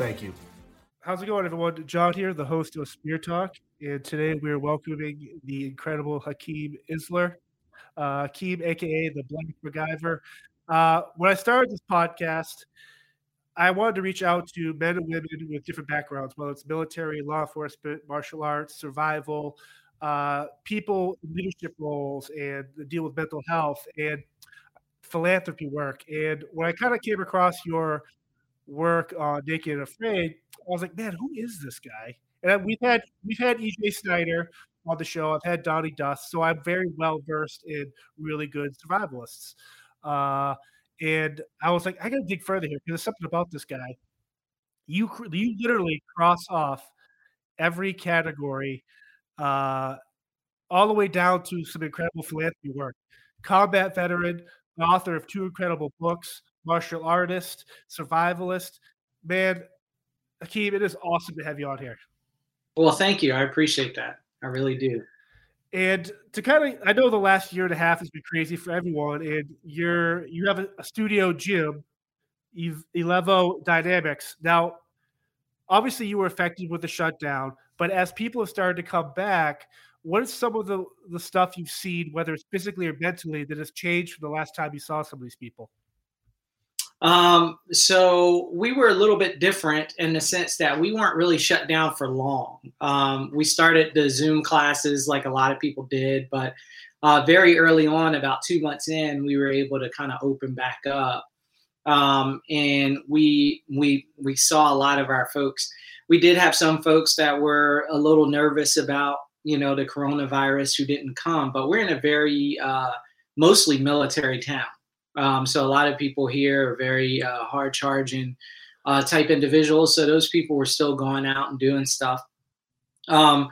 Thank you. How's it going, everyone? John here, the host of Spear Talk, and today we're welcoming the incredible Hakim Isler. Uh, Hakim, aka the Black MacGyver. Uh, when I started this podcast, I wanted to reach out to men and women with different backgrounds, whether it's military, law enforcement, martial arts, survival, uh, people in leadership roles, and deal with mental health and philanthropy work. And when I kind of came across your work on Naked and Afraid, I was like, man, who is this guy? And we've had we've had EJ Snyder on the show. I've had Donny Dust, so I'm very well versed in really good survivalists. Uh, and I was like, I gotta dig further here because there's something about this guy. You you literally cross off every category, uh, all the way down to some incredible philanthropy work. Combat veteran, author of two incredible books, martial artist, survivalist. Man, Hakim, it is awesome to have you on here. Well, thank you. I appreciate that. I really do. And to kind of, I know the last year and a half has been crazy for everyone. And you're you have a, a studio gym, Elevo Dynamics. Now, obviously, you were affected with the shutdown, but as people have started to come back, what is some of the the stuff you've seen, whether it's physically or mentally, that has changed from the last time you saw some of these people? Um, so we were a little bit different in the sense that we weren't really shut down for long. Um, we started the Zoom classes like a lot of people did, but uh, very early on, about two months in, we were able to kind of open back up. Um, and we we we saw a lot of our folks. We did have some folks that were a little nervous about you know the coronavirus who didn't come, but we're in a very uh, mostly military town. Um, so a lot of people here are very uh, hard charging uh, type individuals. So those people were still going out and doing stuff. Um,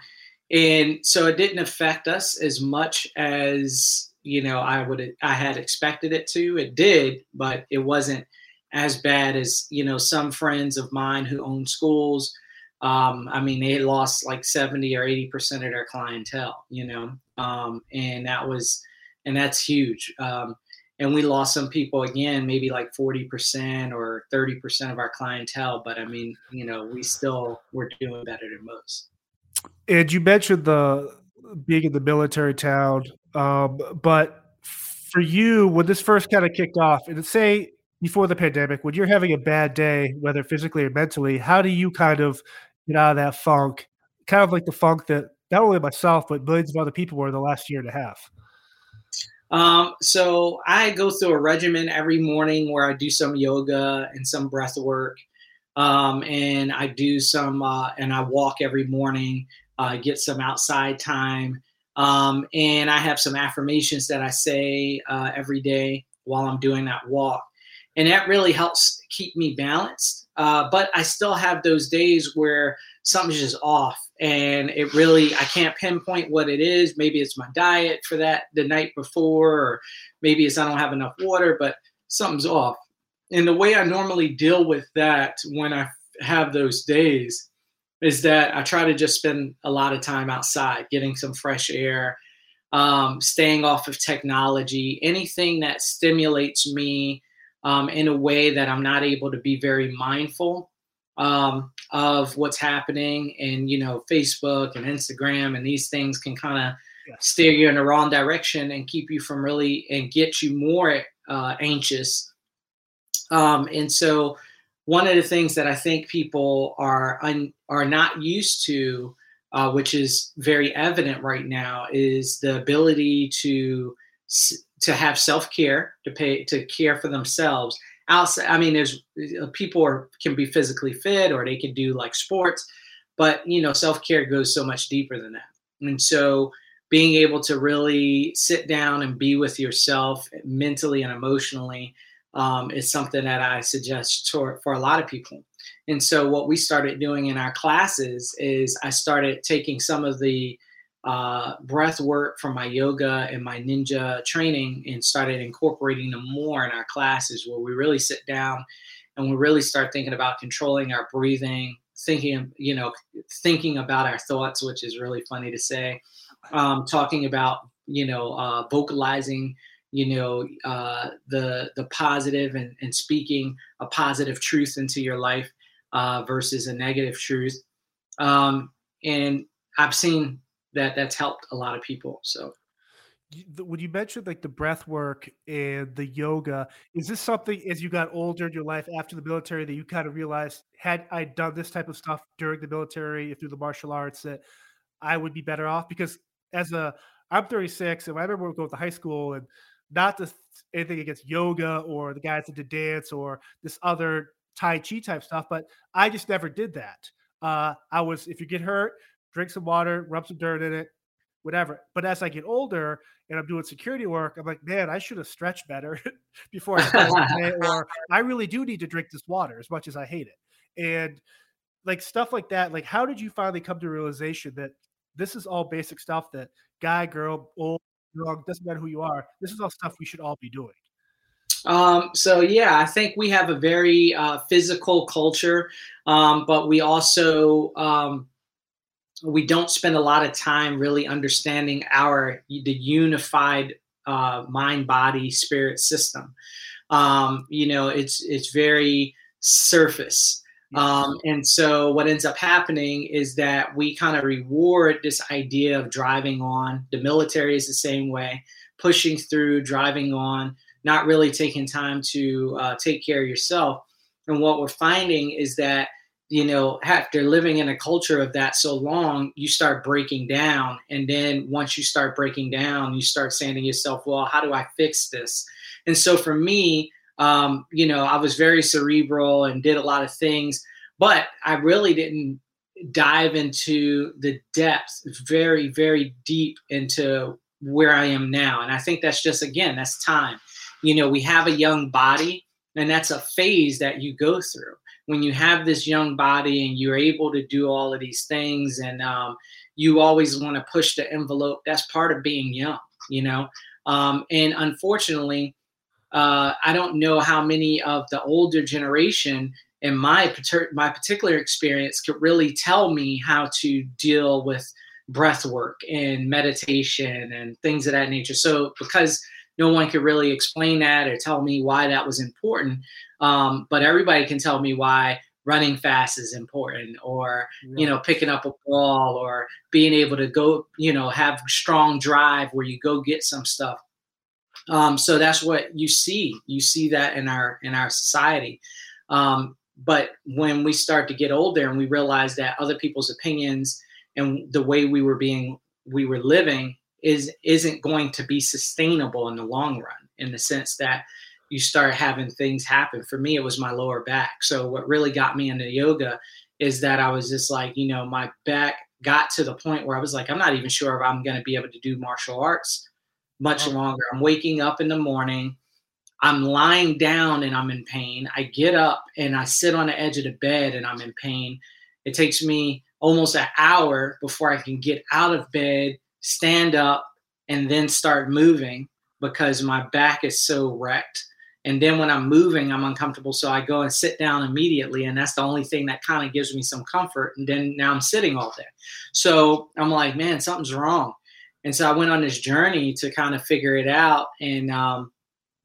and so it didn't affect us as much as you know I would I had expected it to. It did, but it wasn't as bad as you know some friends of mine who own schools. Um, I mean, they lost like 70 or 80 percent of their clientele, you know, um, and that was and that's huge. Um, and we lost some people again, maybe like 40% or 30% of our clientele. But I mean, you know, we still were doing better than most. And you mentioned the being in the military town, um, but for you, when this first kind of kicked off, and say before the pandemic, when you're having a bad day, whether physically or mentally, how do you kind of get out of that funk? Kind of like the funk that not only myself, but millions of other people were in the last year and a half. Um, so I go through a regimen every morning where I do some yoga and some breath work. Um, and I do some, uh, and I walk every morning, uh, get some outside time. Um, and I have some affirmations that I say uh, every day while I'm doing that walk. And that really helps keep me balanced. Uh, but I still have those days where something's just off and it really i can't pinpoint what it is. Maybe it's my diet for that the night before or maybe it's i don't have enough water but something's off. And the way i normally deal with that when i have those days is that i try to just spend a lot of time outside getting some fresh air um, staying off of technology anything that stimulates me um, in a way that i'm not able to be very mindful um, of what's happening and you know facebook and instagram and these things can kind of yeah. steer you in the wrong direction and keep you from really and get you more uh, anxious um, and so one of the things that i think people are un, are not used to uh, which is very evident right now is the ability to to have self-care to pay to care for themselves outside i mean there's uh, people are, can be physically fit or they can do like sports but you know self-care goes so much deeper than that and so being able to really sit down and be with yourself mentally and emotionally um, is something that I suggest for, for a lot of people. And so, what we started doing in our classes is I started taking some of the uh, breath work from my yoga and my ninja training and started incorporating them more in our classes where we really sit down and we really start thinking about controlling our breathing, thinking, you know, thinking about our thoughts, which is really funny to say, um, talking about, you know, uh, vocalizing you know uh, the the positive and, and speaking a positive truth into your life uh, versus a negative truth. Um, and i've seen that that's helped a lot of people so when you mentioned like the breath work and the yoga is this something as you got older in your life after the military that you kind of realized had i done this type of stuff during the military through the martial arts that i would be better off because as a i'm 36 and i remember going to high school and not to anything against yoga or the guys that did dance or this other Tai Chi type stuff, but I just never did that. Uh, I was, if you get hurt, drink some water, rub some dirt in it, whatever. But as I get older and I'm doing security work, I'm like, man, I should have stretched better before I started or I really do need to drink this water as much as I hate it. And like stuff like that, like how did you finally come to realization that this is all basic stuff that guy, girl, old, young, doesn't matter who you are. This is all stuff we should all be doing. Um, so yeah, I think we have a very uh, physical culture, um, but we also um, we don't spend a lot of time really understanding our the unified uh, mind, body, spirit system. Um, you know, it's it's very surface. Um, and so what ends up happening is that we kind of reward this idea of driving on. The military is the same way, pushing through, driving on, not really taking time to uh, take care of yourself. And what we're finding is that, you know, after living in a culture of that so long, you start breaking down. And then once you start breaking down, you start saying to yourself, well, how do I fix this? And so for me, um, you know, I was very cerebral and did a lot of things, but I really didn't dive into the depth, very, very deep into where I am now. And I think that's just, again, that's time. You know, we have a young body, and that's a phase that you go through. When you have this young body and you're able to do all of these things, and um, you always want to push the envelope, that's part of being young, you know. Um, and unfortunately, uh, I don't know how many of the older generation in my my particular experience could really tell me how to deal with breath work and meditation and things of that nature. So because no one could really explain that or tell me why that was important, um, but everybody can tell me why running fast is important or you know picking up a ball or being able to go you know have strong drive where you go get some stuff um, so that's what you see. You see that in our in our society. Um, but when we start to get older and we realize that other people's opinions and the way we were being we were living is isn't going to be sustainable in the long run in the sense that you start having things happen for me it was my lower back so what really got me into yoga is that i was just like you know my back got to the point where i was like i'm not even sure if i'm going to be able to do martial arts much longer. I'm waking up in the morning. I'm lying down and I'm in pain. I get up and I sit on the edge of the bed and I'm in pain. It takes me almost an hour before I can get out of bed, stand up, and then start moving because my back is so wrecked. And then when I'm moving, I'm uncomfortable. So I go and sit down immediately. And that's the only thing that kind of gives me some comfort. And then now I'm sitting all day. So I'm like, man, something's wrong and so I went on this journey to kind of figure it out. And um,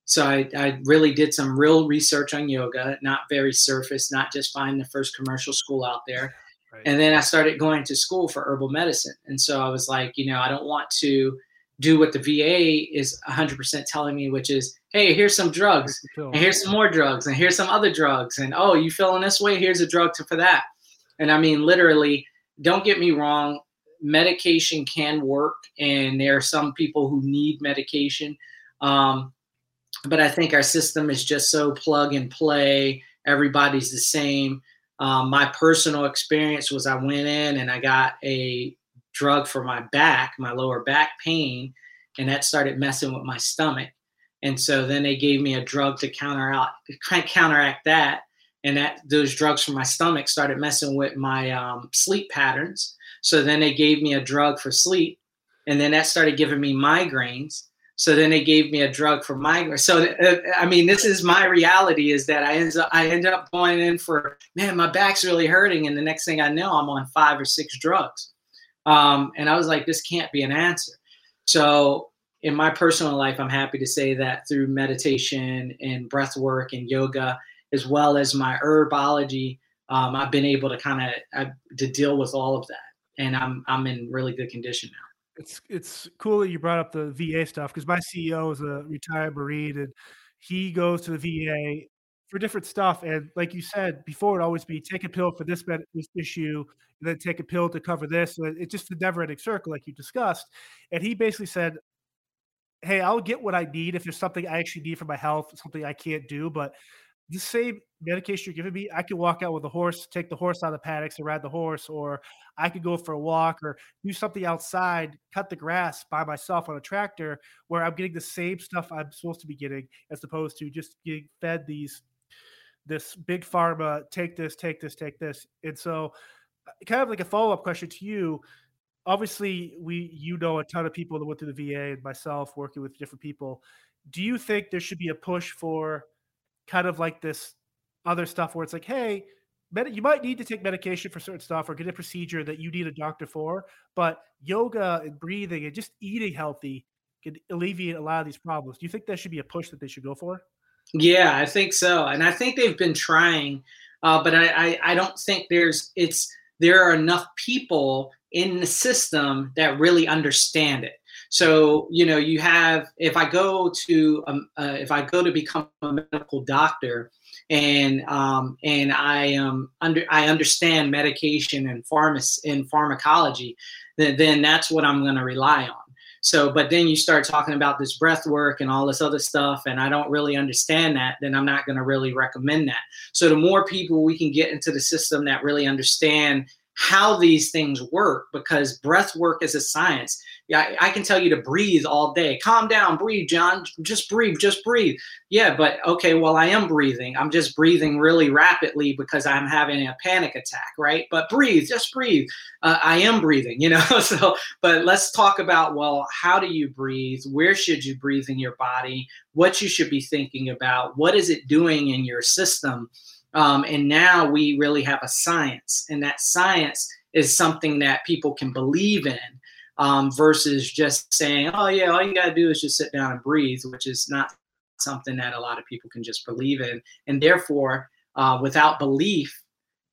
so I, I, really did some real research on yoga, not very surface, not just find the first commercial school out there. Right. And then I started going to school for herbal medicine. And so I was like, you know, I don't want to do what the VA is 100% telling me, which is, hey, here's some drugs, and here's some more drugs, and here's some other drugs, and oh, you feeling this way? Here's a drug to, for that. And I mean, literally, don't get me wrong medication can work, and there are some people who need medication. Um, but I think our system is just so plug and play. Everybody's the same. Um, my personal experience was I went in and I got a drug for my back, my lower back pain, and that started messing with my stomach. and so then they gave me a drug to counteract counteract that. And that those drugs for my stomach started messing with my um, sleep patterns. So then they gave me a drug for sleep and then that started giving me migraines so then they gave me a drug for migraine. So uh, I mean, this is my reality: is that I end up I end up going in for man, my back's really hurting, and the next thing I know, I'm on five or six drugs. Um, and I was like, this can't be an answer. So in my personal life, I'm happy to say that through meditation and breath work and yoga, as well as my herbology, um, I've been able to kind of to deal with all of that, and I'm I'm in really good condition now. It's it's cool that you brought up the VA stuff because my CEO is a retired Marine and he goes to the VA for different stuff. And like you said before, it always be take a pill for this, this issue, and then take a pill to cover this. It's just a never-ending circle, like you discussed. And he basically said, "Hey, I'll get what I need if there's something I actually need for my health, something I can't do, but the same medication you're giving me, I could walk out with a horse, take the horse out of the paddocks and ride the horse, or I could go for a walk or do something outside, cut the grass by myself on a tractor where I'm getting the same stuff I'm supposed to be getting as opposed to just getting fed these this big pharma, take this, take this, take this. And so uh, kind of like a follow-up question to you. Obviously, we you know a ton of people that went through the VA and myself working with different people. Do you think there should be a push for kind of like this other stuff where it's like, hey, you might need to take medication for certain stuff or get a procedure that you need a doctor for, but yoga and breathing and just eating healthy can alleviate a lot of these problems. Do you think that should be a push that they should go for? Yeah, I think so, and I think they've been trying, uh, but I, I I don't think there's it's there are enough people in the system that really understand it. So you know, you have if I go to um, uh, if I go to become a medical doctor, and um, and I am under I understand medication and pharmac in pharmacology, then, then that's what I'm going to rely on. So, but then you start talking about this breath work and all this other stuff, and I don't really understand that, then I'm not going to really recommend that. So, the more people we can get into the system that really understand how these things work, because breath work is a science yeah, I can tell you to breathe all day. Calm down, breathe, John. Just breathe, just breathe. Yeah, but okay, well, I am breathing. I'm just breathing really rapidly because I'm having a panic attack, right? But breathe, just breathe. Uh, I am breathing, you know. so, but let's talk about well, how do you breathe? Where should you breathe in your body? What you should be thinking about? What is it doing in your system? Um, and now we really have a science, and that science is something that people can believe in um, versus just saying, oh, yeah, all you got to do is just sit down and breathe, which is not something that a lot of people can just believe in. And therefore, uh, without belief,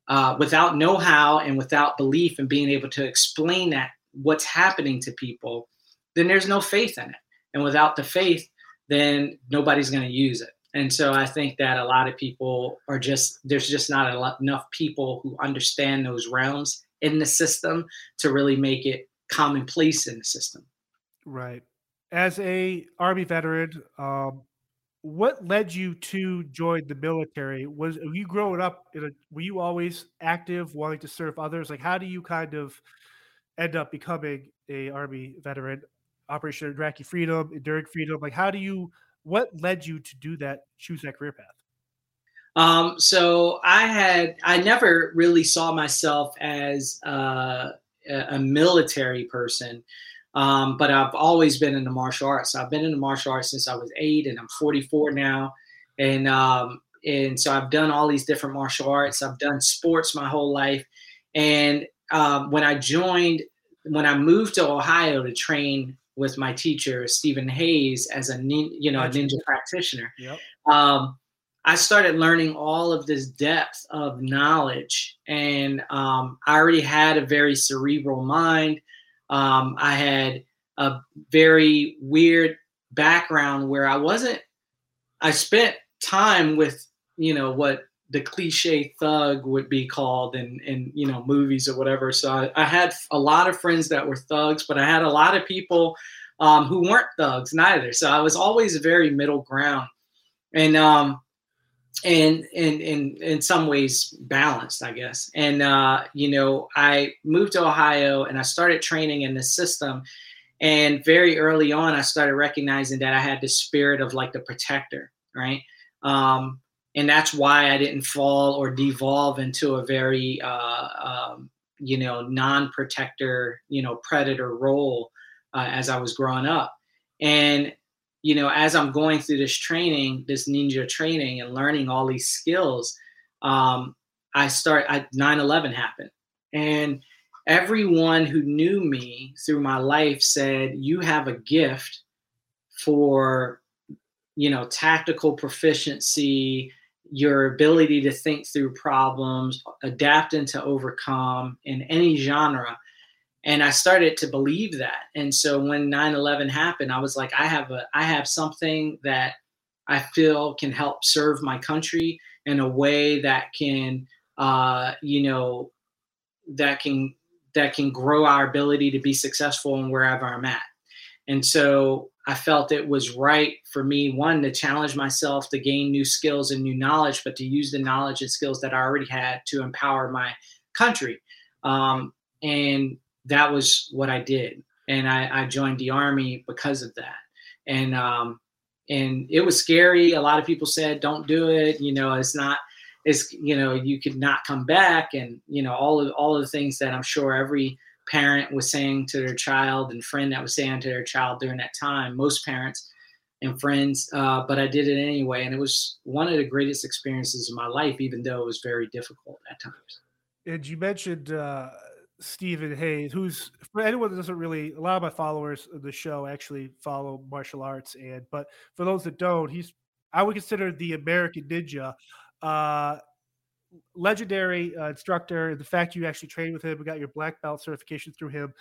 uh, without know how, and without belief and being able to explain that what's happening to people, then there's no faith in it. And without the faith, then nobody's going to use it. And so I think that a lot of people are just, there's just not enough people who understand those realms in the system to really make it commonplace in the system. Right. As a Army veteran, um, what led you to join the military? Was you growing up? A, were you always active, wanting to serve others? Like, how do you kind of end up becoming a Army veteran? Operation Iraqi Freedom, Enduring Freedom. Like, how do you? What led you to do that? Choose that career path. Um, so I had I never really saw myself as uh, a, military person. Um, but I've always been in the martial arts. I've been in the martial arts since I was eight, and I'm 44 now. And um, and so I've done all these different martial arts. I've done sports my whole life. And um, when I joined, when I moved to Ohio to train with my teacher Stephen Hayes as a you know a ninja practitioner, yep. um, I started learning all of this depth of knowledge, and um, I already had a very cerebral mind. Um, I had a very weird background where I wasn't. I spent time with you know what the cliche thug would be called in in you know movies or whatever. So I, I had a lot of friends that were thugs, but I had a lot of people um, who weren't thugs neither. So I was always very middle ground, and um, and in in in some ways balanced i guess and uh, you know i moved to ohio and i started training in the system And very early on, I started recognizing that I had the spirit of like the protector, right? Um, and that's why I didn't fall or devolve into a very, uh, um, you know, non-protector, you know, predator role uh, as I was growing up. And you know, as I'm going through this training, this ninja training, and learning all these skills, um, I start. I 9/11 happened, and everyone who knew me through my life said, "You have a gift for, you know, tactical proficiency." your ability to think through problems, adapt and to overcome in any genre. And I started to believe that. And so when 9/11 happened, I was like, I have a I have something that I feel can help serve my country in a way that can uh, you know that can that can grow our ability to be successful in wherever I'm at. And so I felt it was right for me, one, to challenge myself to gain new skills and new knowledge, but to use the knowledge and skills that I already had to empower my country. Um, and that was what I did. And I, I joined the army because of that. And, um, and it was scary. A lot of people said, don't do it. You know, it's not, it's, you know, you could not come back. And, you know, all of, all of the things that I'm sure every, parent was saying to their child and friend that was saying to their child during that time most parents and friends uh, but i did it anyway and it was one of the greatest experiences of my life even though it was very difficult at times and you mentioned uh, stephen hayes who's for anyone that doesn't really a lot of my followers of the show actually follow martial arts and but for those that don't he's i would consider the american ninja uh, legendary uh, instructor. The fact you actually trained with him and got your black belt certification through him.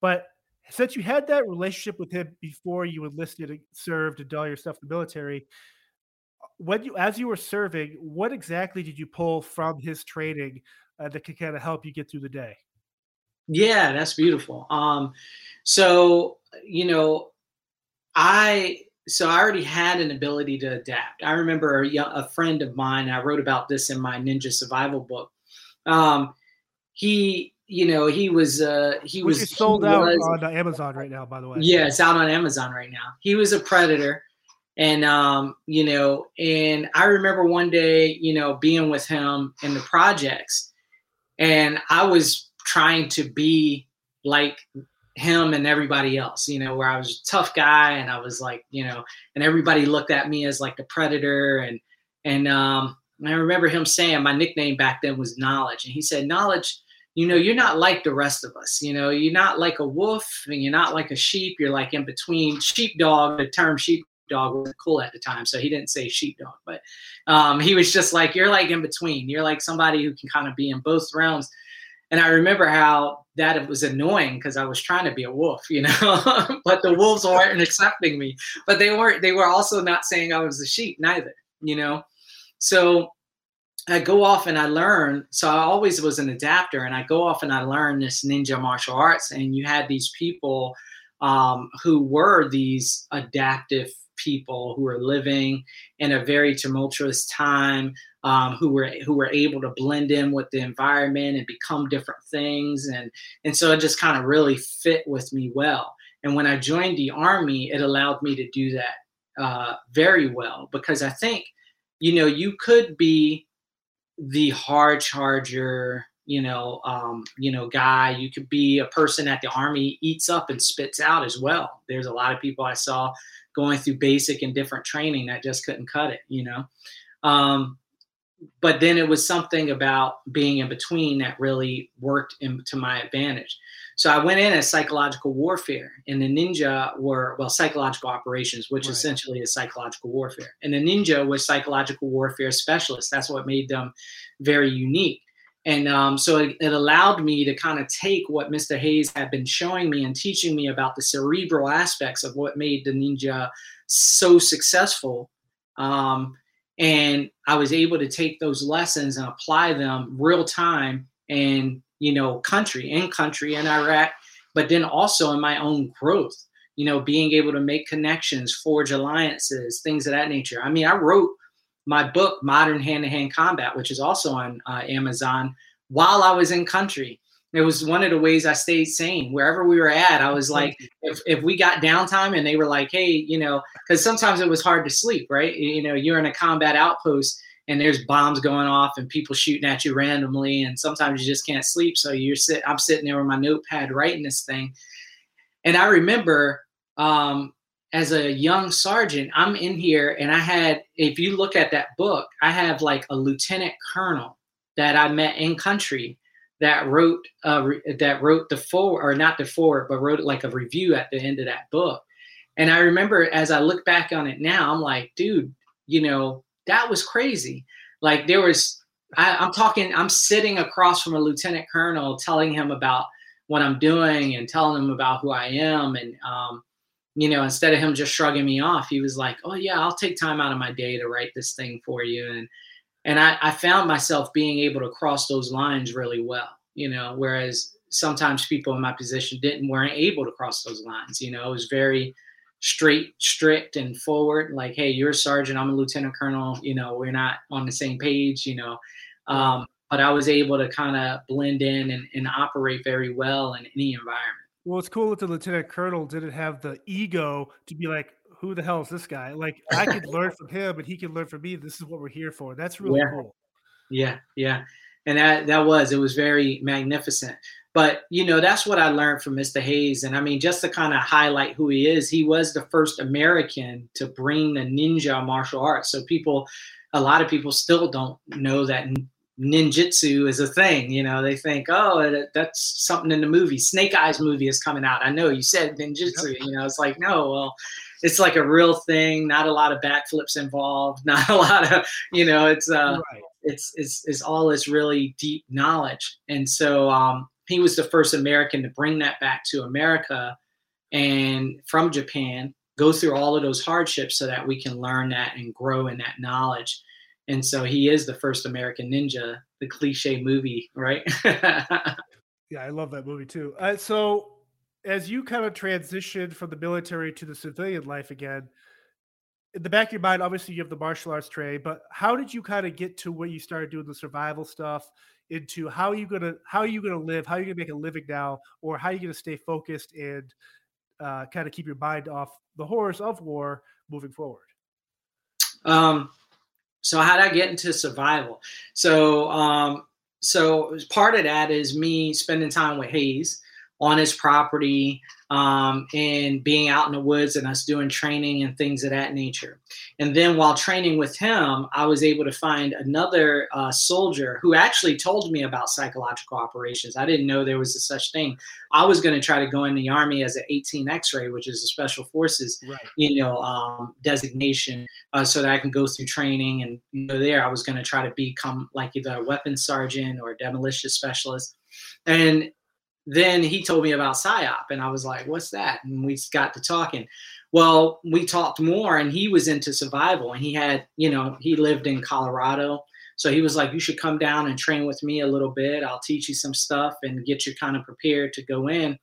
But since you had that relationship with him before you enlisted and served and all your stuff in the military, when you as you were serving, what exactly did you pull from his training uh, that could kind of help you get through the day? Yeah, that's beautiful. Um, so you know, I so I already had an ability to adapt. I remember a, a, friend of mine. I wrote about this in my Ninja Survival book. Um, he, you know, he was uh, he Which was sold out was, on uh, Amazon right now. By the way, yeah, it's out on Amazon right now. He was a predator, and um, you know, and I remember one day, you know, being with him in the projects, and I was trying to be like him and everybody else, you know, where I was a tough guy and I was like, you know, and everybody looked at me as like the predator. And, and, um, I remember him saying my nickname back then was knowledge. And he said, knowledge, you know, you're not like the rest of us. You know, you're not like a wolf and you're not like a sheep. You're like in between sheepdog. The term sheepdog was cool at the time. So he didn't say sheepdog, but um, he was just like, you're like in between. You're like somebody who can kind of be in both realms. And I remember how that was annoying because I was trying to be a wolf, you know, but the wolves weren't accepting me. But they weren't. They were also not saying I was a sheep neither, you know. So I go off and I learn. So I always was an adapter, and I go off and I learn this ninja martial arts. And you had these people um, who were these adaptive people who were living in a very tumultuous time um, who were who were able to blend in with the environment and become different things. And and so it just kind of really fit with me well. And when i joined the army it allowed me to do that uh, very well. Because i think you know you could be the hard charger you know um, you know guy. You could be a person that the army eats up and spits out as well. There's a lot of people i saw going through basic and different training that just couldn't cut it you know um, but then it was something about being in between that really worked in, to my advantage. So I went in as psychological warfare, and the ninja were well psychological operations, which right. essentially is psychological warfare. And the ninja was psychological warfare specialists. That's what made them very unique. And um, so it, it, allowed me to kind of take what Mr. Hayes had been showing me and teaching me about the cerebral aspects of what made the ninja so successful. Um, and I was able to take those lessons and apply them real time in you know country in country in Iraq, but then also in my own growth. You know, being able to make connections, forge alliances, things of that nature. I mean, I wrote my book, Modern Hand to Hand Combat, which is also on uh, Amazon, while I was in country. it was one of the ways I stayed sane. Wherever we were at, I was like, if, if we got downtime and they were like, hey, you know, because sometimes it was hard to sleep, right? You know, you're in a combat outpost and there's bombs going off and people shooting at you randomly, and sometimes you just can't sleep. So you're sit, I'm sitting there with my notepad writing this thing, and I remember um, as a young sergeant, I'm in here and I had, if you look at that book, I have like a lieutenant colonel that I met in country that wrote uh, that wrote the forward or not the forward, but wrote like a review at the end of that book. And I remember as I look back on it now, I'm like, dude, you know, that was crazy. Like there was, I, I'm talking, I'm sitting across from a lieutenant colonel, telling him about what I'm doing and telling him about who I am, and um, you know, instead of him just shrugging me off, he was like, "Oh yeah, I'll take time out of my day to write this thing for you." And and I, I found myself being able to cross those lines really well, you know, whereas sometimes people in my position didn't weren't able to cross those lines. You know, it was very straight, strict, and forward. Like, hey, you're a sergeant, I'm a lieutenant colonel. You know, we're not on the same page. You know, um, but I was able to kind of blend in and, and operate very well in any environment. Well, it's cool that the lieutenant colonel didn't have the ego to be like, who the hell is this guy? Like I could learn from him and he can learn from me. This is what we're here for. That's really yeah. cool. Yeah, yeah. And that that was it was very magnificent. But you know, that's what I learned from Mr. Hayes. And I mean, just to kind of highlight who he is, he was the first American to bring the ninja martial arts. So people a lot of people still don't know that ninjutsu is a thing. You know, they think, oh, that's something in the movie. Snake Eyes movie is coming out. I know you said ninjutsu. Yep. You know, it's like no, well, it's like a real thing. Not a lot of backflips involved. Not a lot of, you know, it's uh, right. it's it's it's all this really deep knowledge. And so um, he was the first American to bring that back to America, and from Japan, go through all of those hardships so that we can learn that and grow in that knowledge and so he is the first American ninja, the cliche movie, right? yeah, I love that movie too. Uh, so, as you kind of transitioned from the military to the civilian life again, in the back of your mind, obviously you have the martial arts trade, but how did you kind of get to where you started doing the survival stuff? Into how are you gonna how are you gonna live? How are you gonna make a living now, or how are you gonna stay focused and uh, kind of keep your mind off the horrors of war moving forward? Um, so how did I get into survival? So um, so part of that is me spending time with Hayes on his property um, and being out in the woods and us doing training and things of that nature. And then while training with him, I was able to find another uh, soldier who actually told me about psychological operations. I didn't know there was a such thing. I was going to try to go in the army as an 18 X-ray, which is a special forces, right. you know, um, designation, uh, so that I can go through training and you know, there I was going to try to become like either a weapons sergeant or a demolition specialist. And then he told me about psyop and i was like what's that? And we got to talking. Well we talked more and he was into survival and he had you know he lived in colorado. So he was like you should come down and train with me a little bit. I'll teach you some stuff and get you kind of prepared to go in.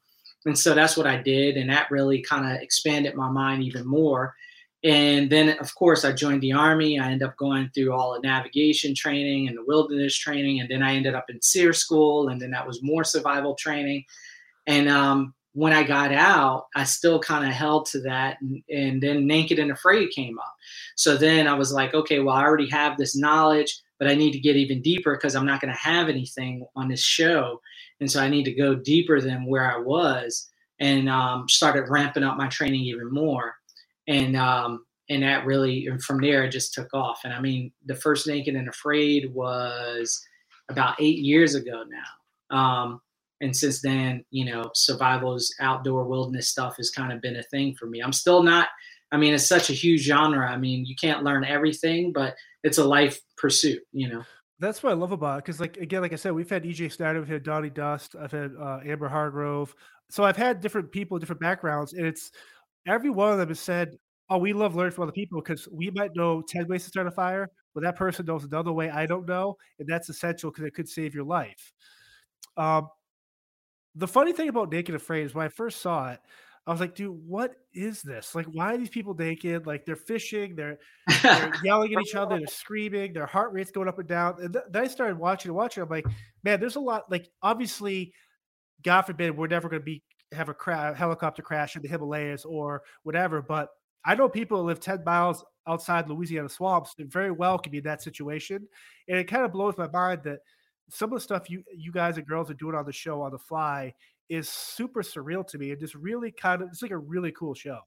And so that's what i did and that really kind of expanded my mind even more and then, of course, I joined the Army. I ended up going through all the navigation training and the wilderness training. And then I ended up in SERE school. And then that was more survival training. And um, when I got out, I still kind of held to that. And, and then Naked and Afraid came up. So then I was like, okay, well, I already have this knowledge, but I need to get even deeper because I'm not going to have anything on this show. And so I need to go deeper than where I was and um, started ramping up my training even more and um, and that really and from there it just took off. And I mean, the first Naked and Afraid was about eight years ago now. Um, and since then, you know, survival's outdoor wilderness stuff has kind of been a thing for me. I'm still not. I mean, it's such a huge genre. I mean, you can't learn everything, but it's a life pursuit. You know. That's what I love about it. Because, like again, like I said, we've had EJ Snyder, we've had Donny Dust, I've had uh, Amber Hargrove. So I've had different people, different backgrounds, and it's every one of them has said, "Oh, we love learning from other people because we might know ten ways to start a fire, but that person knows another way I don't know, and that's essential because it could save your life." Um, the funny thing about Naked Afraid is when I first saw it, I was like, "Dude, what is this? Like, why are these people naked? Like, they're fishing, they're, they're yelling at each other, they're screaming, their heart rate's going up and down." And th- then I started watching and watching. I'm like, "Man, there's a lot. Like, obviously." God forbid, we're never going to be have a cra- helicopter crash in the Himalayas or whatever. But I know people who live 10 miles outside Louisiana swamps that very well could be in that situation. And it kind of blows my mind that some of the stuff you you guys and girls are doing on the show on the fly is super surreal to me and just really kind of it's like a really cool show.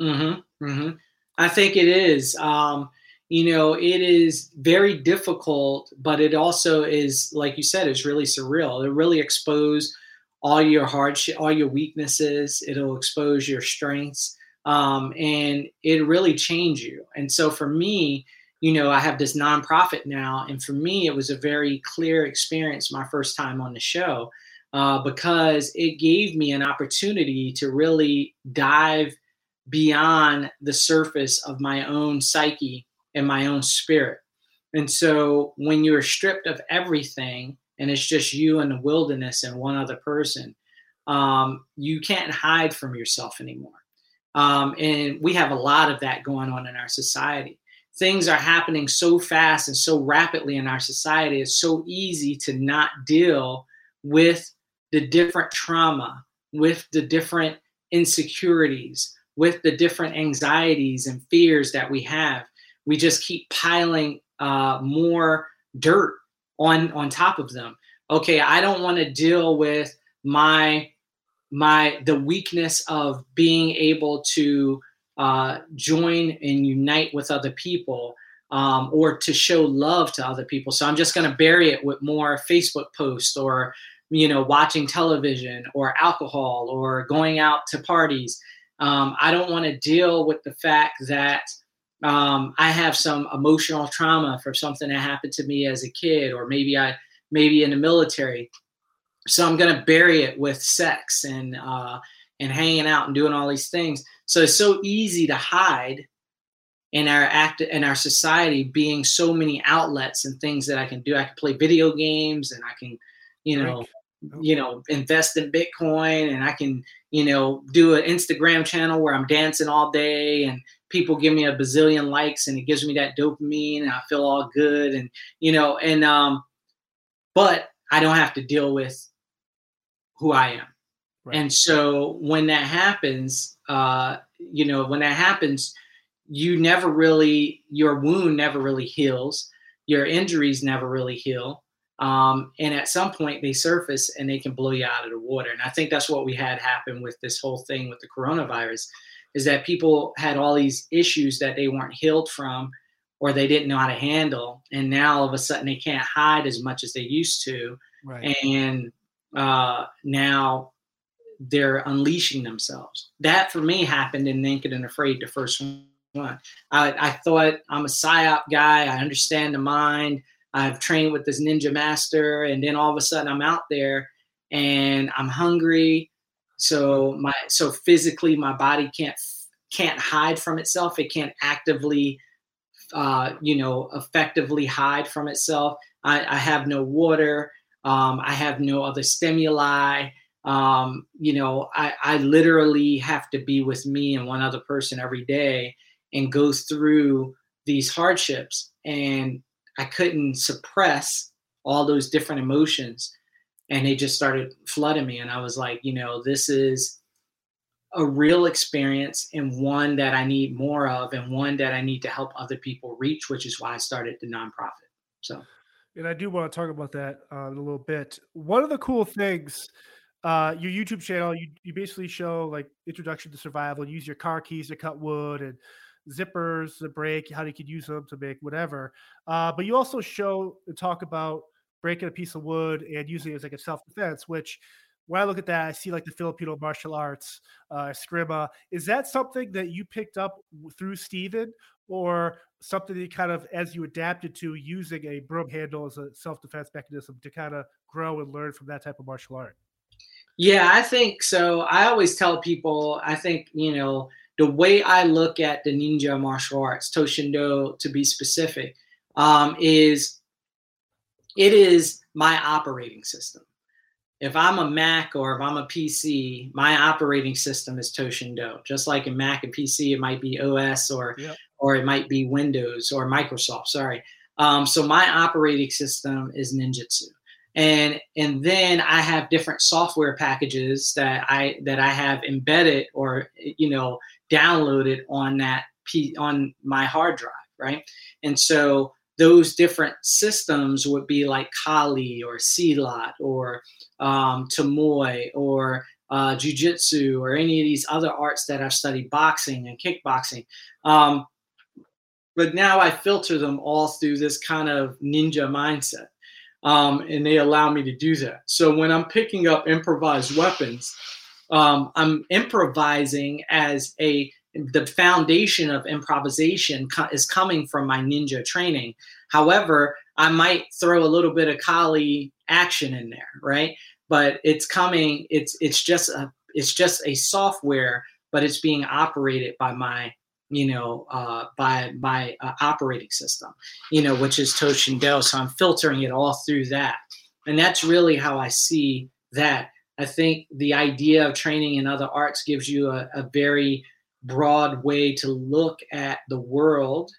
Mm-hmm. Mm-hmm. I think it is. Um, you know, it is very difficult, but it also is, like you said, is really surreal. It really expose all your hardship, all your weaknesses. It'll expose your strengths, um, and it really change you. And so for me, you know, I have this nonprofit now, and for me, it was a very clear experience my first time on the show uh, because it gave me an opportunity to really dive beyond the surface of my own psyche and my own spirit. And so when you're stripped of everything and it's just you in the wilderness and one other person, um, you can't hide from yourself anymore. Um, and we have a lot of that going on in our society. Things are happening so fast and so rapidly in our society. It's so easy to not deal with the different trauma, with the different insecurities, with the different anxieties and fears that we have. We just keep piling uh, more dirt on on top of them. Okay, I don't want to deal with my my the weakness of being able to uh, join and unite with other people um, or to show love to other people. So I'm just going to bury it with more Facebook posts or you know watching television or alcohol or going out to parties um, I don't want to deal with the fact that um, I have some emotional trauma for something that happened to me as a kid, or maybe I maybe in the military. So I'm to bury it with sex and uh, and hanging out and doing all these things. So it's so easy to hide in our act in our society being so many outlets and things that I can do. I can play video games and I can, you know, you know, invest in Bitcoin and I can, you know, do an Instagram channel where I'm dancing all day and people give me a bazillion likes and it gives me that dopamine and I feel all good and, you know, and, um, but I don't have to deal with who I am. Right. And so when that happens, uh, you know, when that happens, you never really, your wound never really heals. Your injuries never really heal um, and at some point they surface and they can blow you out of the water. And I think that's what we had happen with this whole thing with the coronavirus, is that people had all these issues that they weren't healed from or they didn't know how to handle, and now all of a sudden they can't hide as much as they used to, right. and uh, now they're unleashing themselves. That for me happened in Naked and Afraid, the first one. I, I thought I'm a psyop guy. I understand the mind. I've trained with this ninja master, and then all of a sudden I'm out there and I'm hungry. So my so physically my body can't can't hide from itself. It can't actively, uh, you know, effectively hide from itself. I, I have no water. Um, I have no other stimuli. Um, you know, I, I literally have to be with me and one other person every day and go through these hardships. And I couldn't suppress all those different emotions and they just started flooding me and I was like, you know, this is a real experience and one that I need more of and one that I need to help other people reach, which is why I started the nonprofit. So and I do want to talk about that uh, in a little bit. One of the cool things, uh, your YouTube channel, you, you basically show like introduction to survival, use your car keys to cut wood and zippers, the brake, how you could use them to make whatever. Uh, but you also show and talk about breaking a piece of wood and using it as like a self defense, which when I look at that, I see like the Filipino martial arts, uh, Eskrima. Is that something that you picked up through Stephen or something that you kind of, as you adapted to using a broom handle as a self defense mechanism to kind of grow and learn from that type of martial art? Yeah, I think so. I always tell people, I think, you know, the way I look at the ninja martial arts, To-Shin Do to be specific, um, is it is my operating system. If I'm a Mac or if I'm a PC, my operating system is To-Shin Do. Just like in Mac and PC, it might be OS or yep. or it might be Windows or Microsoft. Sorry. Um, so my operating system is ninjutsu. and and then I have different software packages that I that I have embedded or you know downloaded on that P, on my hard drive, right? And so those different systems would be like Kali or Silat or um, Tamoy or uh, Jiu-Jitsu or any of these other arts that I've studied, boxing and kickboxing. Um, but now I filter them all through this kind of ninja mindset. Um, and they allow me to do that. So when I'm picking up improvised weapons, um, I'm improvising as a the foundation of improvisation co- is coming from my ninja training. However, I might throw a little bit of Kali action in there, right? But it's coming. It's it's just a it's just a software, but it's being operated by my you know uh, by my uh, operating system, you know, which is To-Shin Do. So I'm filtering it all through that, and that's really how I see that. I think the idea of training in other arts gives you a, a very broad way to look at the world,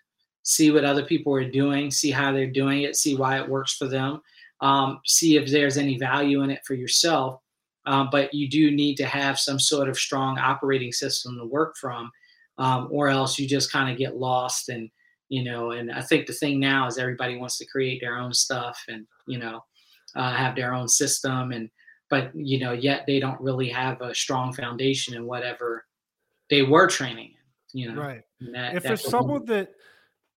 see what other people are doing, see how they're doing it, see why it works for them, um, see if there's any value in it for yourself. Um, but you do need to have some sort of strong operating system to work from, um, or else you just kind of get lost. And you know, and I think the thing now is everybody wants to create their own stuff and you know uh, have their own system and but you know yet they don't really have a strong foundation in whatever they were training you know? Right. That, if there's someone that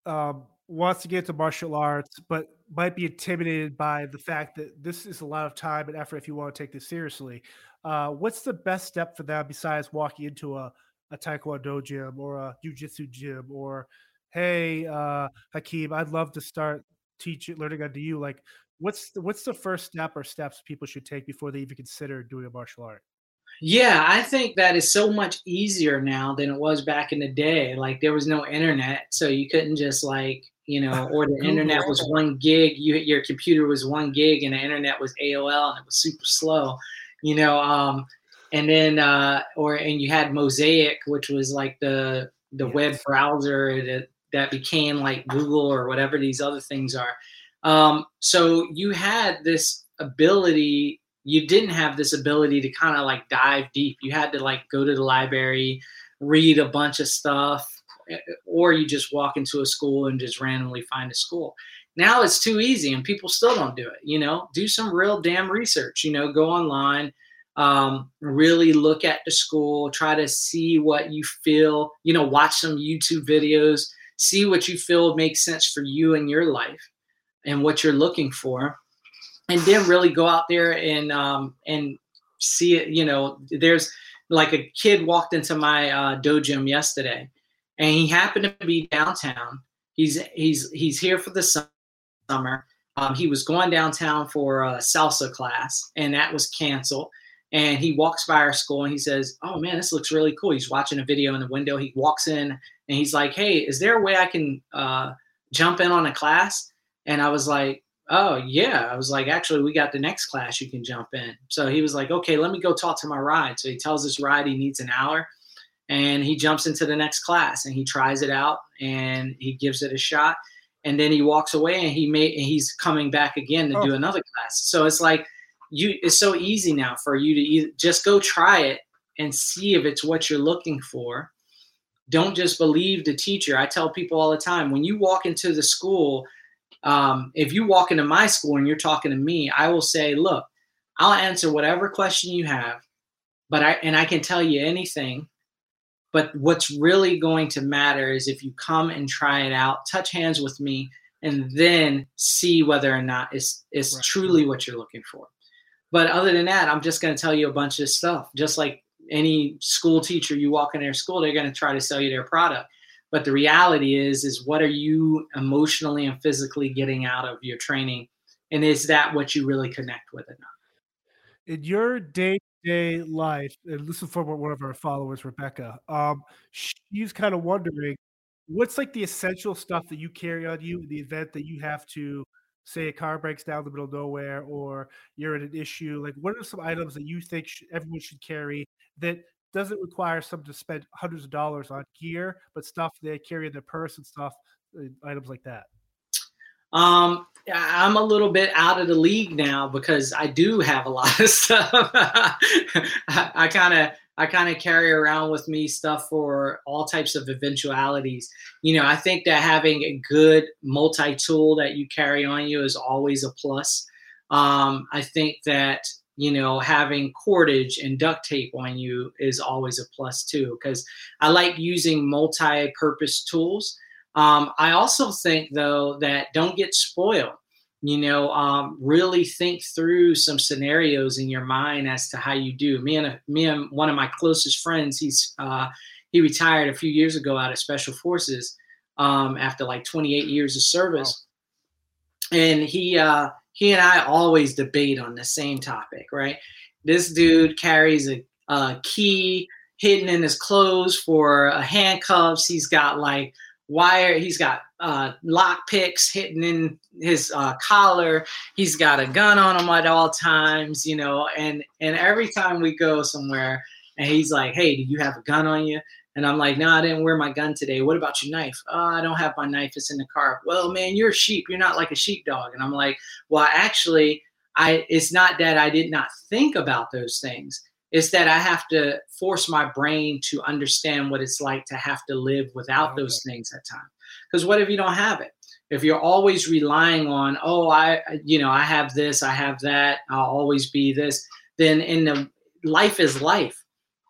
um, wants to get to martial arts but might be intimidated by the fact that this is a lot of time and effort if you want to take this seriously uh, what's the best step for them besides walking into a, a taekwondo gym or a jiu-jitsu gym or hey uh, Hakim i'd love to start teaching learning under you like what's the, what's the first step or steps people should take before they even consider doing a martial art yeah, I think that is so much easier now than it was back in the day. Like there was no internet, so you couldn't just like you know, or the internet was one gig. You your computer was one gig, and the internet was AOL, and it was super slow. You know, um, and then uh, or and you had Mosaic, which was like the the yes. web browser that that became like Google or whatever these other things are. Um, so you had this ability you didn't have this ability to kind of like dive deep. You had to like go to the library, read a bunch of stuff, eh, or you just walk into a school and just randomly find a school. Now it's too easy and people still don't do it. You know, do some real damn research, you know, go online, um, really look at the school, try to see what you feel, you know, watch some YouTube videos, see what you feel makes sense for you and your life and what you're looking for and then really go out there and um, and see it. You know, there's like a kid walked into my uh, dojo yesterday, and he happened to be downtown. He's he's he's here for the summer. Um, he was going downtown for a salsa class, and that was canceled. And he walks by our school and he says, "Oh man, this looks really cool." He's watching a video in the window. He walks in and he's like, "Hey, is there a way I can uh, jump in on a class?" And I was like, oh yeah. I was like actually we got the next class you can jump in. So he was like okay let me go talk to my ride. So he tells his ride he needs an hour and he jumps into the next class and he tries it out and he gives it a shot and then he walks away and he may and he's coming back again to oh. do another class. So it's like you it's so easy now for you to either, just go try it and see if it's what you're looking for. Don't just believe the teacher. I tell people all the time when you walk into the school um, if you walk into my school and you're talking to me, I will say, look, I'll answer whatever question you have, but I and I can tell you anything. But what's really going to matter is if you come and try it out, touch hands with me, and then see whether or not it's it's right. truly what you're looking for. But other than that, I'm just going to tell you a bunch of stuff. Just like any school teacher, you walk in their school, they're going to try to sell you their product but the reality is is what are you emotionally and physically getting out of your training? And is that what you really connect with or not? In your day-to-day life and this is from one of our followers rebecca um, she's kind of wondering what's like the essential stuff that you carry on you in the event that you have to say a car breaks down in the middle of nowhere or you're in an issue? Like what are some items that you think everyone should carry that doesn't require some to spend hundreds of dollars on gear, but stuff they carry in their purse and stuff, uh, items like that. Um, I'm a little bit out of the league now because I do have a lot of stuff. I kind of I kind of carry around with me stuff for all types of eventualities. You know, I think that having a good multi tool that you carry on you is always a plus. Um, I think that you know having cordage and duct tape on you is always a plus too because I like using multi-purpose tools. Um, I also think though that don't get spoiled you know um, really think through some scenarios in your mind as to how you do me and a, me and one of my closest friends he's uh, he retired a few years ago out of special forces um, after like 28 years of service wow. and he uh, he and i always debate on the same topic right this dude carries a, a key hidden in his clothes for handcuffs he's got like wire. He's got uh, lock picks hidden in his uh, collar. He's got a gun on him at all times, you know. And and every time we go somewhere, and he's like, "Hey, do you have a gun on you?" And I'm like, "No, I didn't wear my gun today. What about your knife?" "Oh, I don't have my knife. It's in the car." "Well, man, you're a sheep. You're not like a sheepdog." And I'm like, "Well, actually." I, it's not that I did not think about those things It's that I have to force my brain to understand what it's like to have to live without okay. those things at times. Because what if you don't have it? If you're always relying on, oh, I, you know, I have this, I have that, I'll always be this, then in the life is life.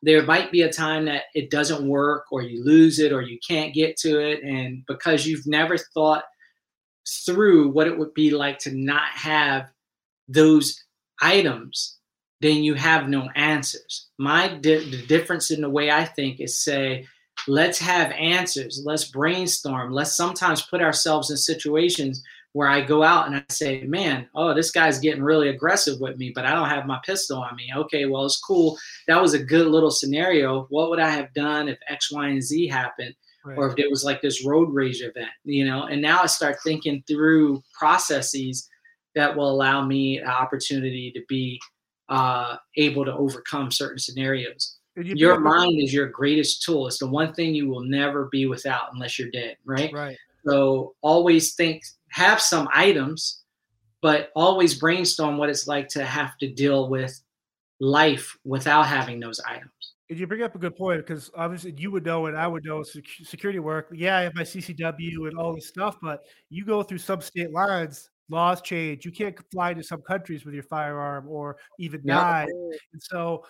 There might be a time that it doesn't work or you lose it or you can't get to it. And because you've never thought through what it would be like to not have those items then you have no answers. My di- the difference in the way I think is say, let's have answers. Let's brainstorm. Let's sometimes put ourselves in situations where I go out and I say, man, oh, this guy's getting really aggressive with me, but I don't have my pistol on me. Okay, well, it's cool. That was a good little scenario. What would I have done if X, Y, and Z happened? Right. Or if there was like this road rage event, you know? And now I start thinking through processes that will allow me an opportunity to be uh, able to overcome certain scenarios. You your mind is your greatest tool. It's the one thing you will never be without unless you're dead, right? Right. So always think, have some items, but always brainstorm what it's like to have to deal with life without having those items. And you bring up a good point because obviously you would know and I would know security work. Yeah, I have my CCW and all this stuff, but you go through some state lines laws change. You can't fly to some countries with your firearm or even die. And so,